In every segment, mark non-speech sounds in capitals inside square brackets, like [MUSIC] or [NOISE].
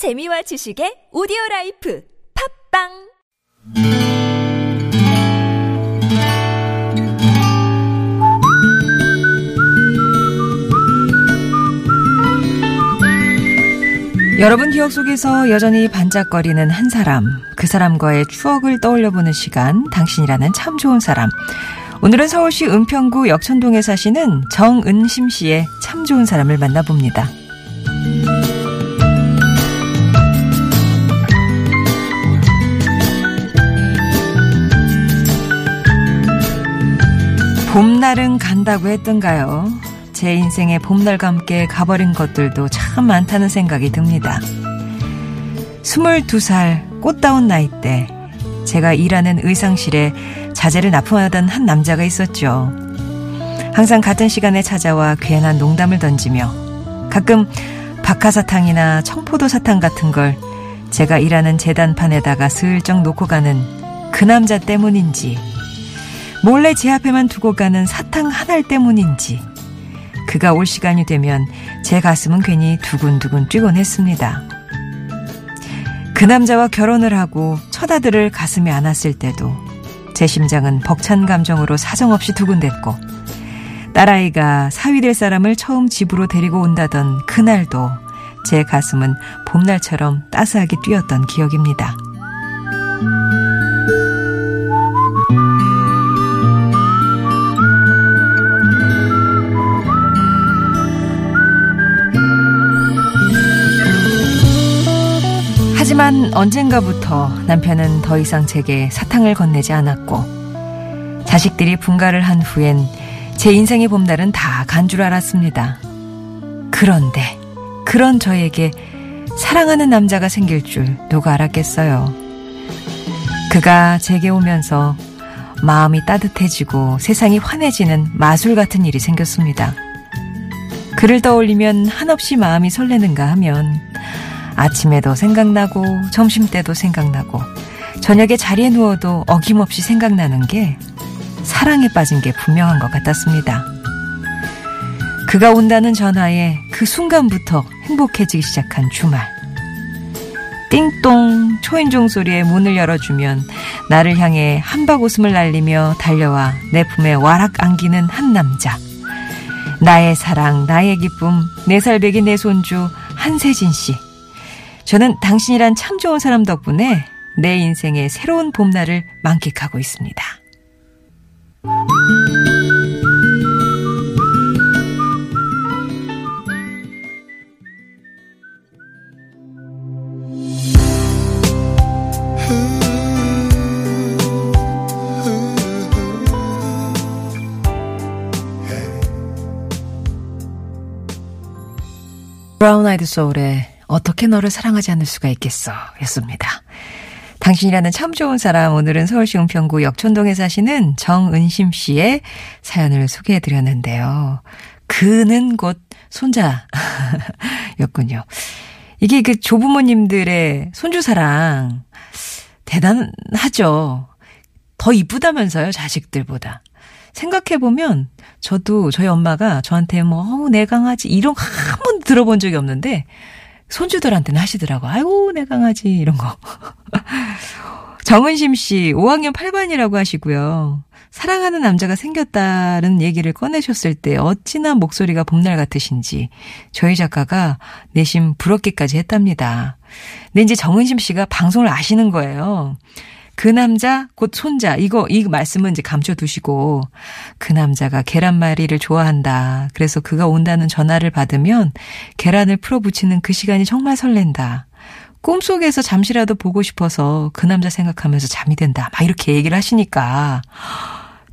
재미와 지식의 오디오 라이프 팟빵 여러분 기억 속에서 여전히 반짝거리는 한 사람, 그 사람과의 추억을 떠올려보는 시간, 당신이라는 참 좋은 사람. 오늘은 서울시 은평구 역촌동에 사시는 정은심 씨의 참 좋은 사람을 만나봅니다. 봄날은 간다고 했던가요? 제 인생의 봄날과 함께 가버린 것들도 참 많다는 생각이 듭니다. 22살 꽃다운 나이 때 제가 일하는 의상실에 자재를 납품하던 한 남자가 있었죠. 항상 같은 시간에 찾아와 괜한 농담을 던지며 가끔 박하사탕이나 청포도 사탕 같은 걸 제가 일하는 재단판에다가 슬쩍 놓고 가는 그 남자 때문인지 몰래 제 앞에만 두고 가는 사탕 한알 때문인지 그가 올 시간이 되면 제 가슴은 괜히 두근두근 뛰곤 했습니다. 그 남자와 결혼을 하고 첫 아들을 가슴에 안았을 때도 제 심장은 벅찬 감정으로 사정없이 두근댔고 딸아이가 사위 될 사람을 처음 집으로 데리고 온다던 그날도 제 가슴은 봄날처럼 따스하게 뛰었던 기억입니다. 하지만 언젠가부터 남편은 더 이상 제게 사탕을 건네지 않았고 자식들이 분가를 한 후엔 제 인생의 봄날은 다 간 줄 알았습니다. 그런데 그런 저에게 사랑하는 남자가 생길 줄 누가 알았겠어요. 그가 제게 오면서 마음이 따뜻해지고 세상이 환해지는 마술 같은 일이 생겼습니다. 그를 떠올리면 한없이 마음이 설레는가 하면 아침에도 생각나고 점심 때도 생각나고 저녁에 자리에 누워도 어김없이 생각나는 게 사랑에 빠진 게 분명한 것 같았습니다. 그가 온다는 전화에 그 순간부터 행복해지기 시작한 주말. 띵동 초인종 소리에 문을 열어주면 나를 향해 한박 웃음을 날리며 달려와 내 품에 와락 안기는 한 남자. 나의 사랑, 나의 기쁨, 네 살 배기 내 손주 한세진 씨. 저는 당신이란 참 좋은 사람 덕분에 내 인생의 새로운 봄날을 만끽하고 있습니다. 브라운 아이드 소울의 어떻게 너를 사랑하지 않을 수가 있겠어 였습니다. 당신이라는 참 좋은 사람 오늘은 서울시 은평구 역촌동에 사시는 정은심 씨의 사연을 소개해 드렸는데요. 그는 곧 손자였군요. [LAUGHS] 이게 그 조부모님들의 손주 사랑 대단하죠. 더 이쁘다면서요, 자식들보다. 생각해보면 저도 저희 엄마가 저한테 뭐, 어우, 내 강아지 이런 거한 번도 들어본 적이 없는데 손주들한테는 하시더라고. 아이고, 내 강아지 이런 거. [LAUGHS] 정은심 씨 5학년 8반이라고 하시고요. 사랑하는 남자가 생겼다는 얘기를 꺼내셨을 때 어찌나 목소리가 봄날 같으신지 저희 작가가 내심 부럽기까지 했답니다. 근데 이제 정은심 씨가 방송을 아시는 거예요. 그 남자 곧 손자 이거 이 말씀은 이제 감춰두시고 그 남자가 계란말이를 좋아한다. 그래서 그가 온다는 전화를 받으면 계란을 풀어 붙이는 그 시간이 정말 설렌다. 꿈속에서 잠시라도 보고 싶어서 그 남자 생각하면서 잠이 든다. 막 이렇게 얘기를 하시니까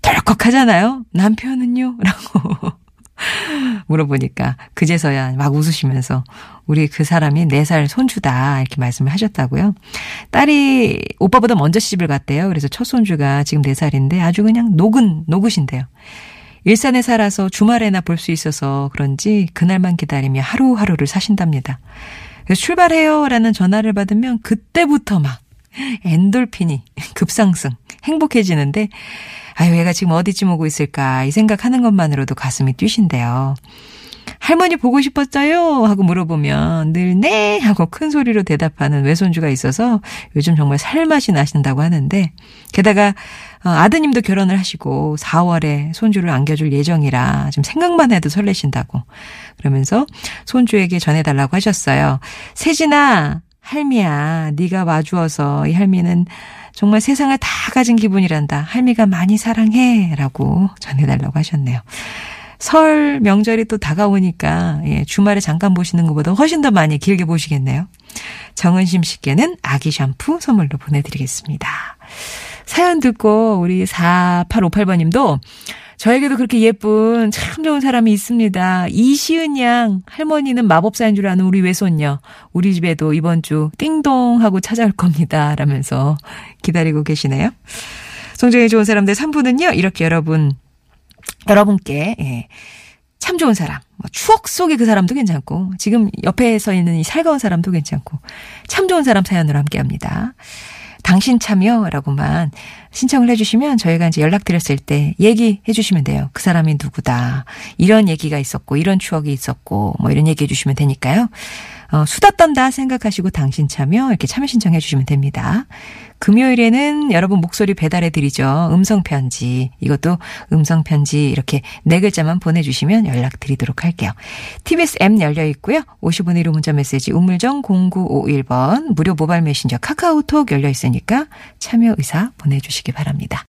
덜컥 하잖아요. 남편은요? [LAUGHS] 라고 [LAUGHS] 물어보니까 그제서야 막 웃으시면서 우리 그 사람이 4살 손주다 이렇게 말씀을 하셨다고요. 딸이 오빠보다 먼저 시집을 갔대요. 그래서 첫 손주가 지금 4살인데 아주 그냥 녹은 녹으신데요. 일산에 살아서 주말에나 볼 수 있어서 그런지 그날만 기다리며 하루하루를 사신답니다. 그래서 출발해요라는 전화를 받으면 그때부터 막 엔돌핀이 급상승 행복해지는데 아유 얘가 지금 어디쯤 오고 있을까 이 생각하는 것만으로도 가슴이 뛰신대요. 할머니 보고 싶었어요? 하고 물어보면 늘 네! 하고 큰 소리로 대답하는 외손주가 있어서 요즘 정말 살맛이 나신다고 하는데 게다가 어, 아드님도 결혼을 하시고 4월에 손주를 안겨줄 예정이라 지금 생각만 해도 설레신다고 그러면서 손주에게 전해달라고 하셨어요. 세진아, 할미야, 네가 와주어서 이 할미는 정말 세상을 다 가진 기분이란다. 할미가 많이 사랑해. 라고 전해달라고 하셨네요. 설 명절이 또 다가오니까 예, 주말에 잠깐 보시는 것보다 훨씬 더 많이 길게 보시겠네요. 정은심 씨께는 아기 샴푸 선물로 보내드리겠습니다. 사연 듣고 우리 4858번님도 저에게도 그렇게 예쁜 참 좋은 사람이 있습니다. 이시은 양 할머니는 마법사인 줄 아는 우리 외손녀 우리 집에도 이번 주 띵동 하고 찾아올 겁니다. 라면서 기다리고 계시네요. 송정의 좋은 사람들 3부는요. 이렇게 여러분 여러분께 예, 참 좋은 사람 뭐 추억 속의 그 사람도 괜찮고 지금 옆에 서 있는 이 살가운 사람도 괜찮고 참 좋은 사람 사연으로 함께 합니다. 당신 참여라고만 신청을 해주시면 저희가 이제 연락드렸을 때 얘기해 주시면 돼요. 그 사람이 누구다. 이런 얘기가 있었고, 이런 추억이 있었고, 뭐 이런 얘기 해 주시면 되니까요. 어, 수다 떤다 생각하시고 당신 참여 이렇게 참여 신청해 주시면 됩니다. 금요일에는 여러분 목소리 배달해 드리죠. 음성 편지. 이것도 음성 편지 이렇게 네 글자만 보내 주시면 연락 드리도록 할게요. TBS 앱 열려 있고요. 50원의 1호 문자 메시지 우물정 0951번 무료 모바일 메신저 카카오톡 열려 있으니까 참여 의사 보내 주시기 바랍니다.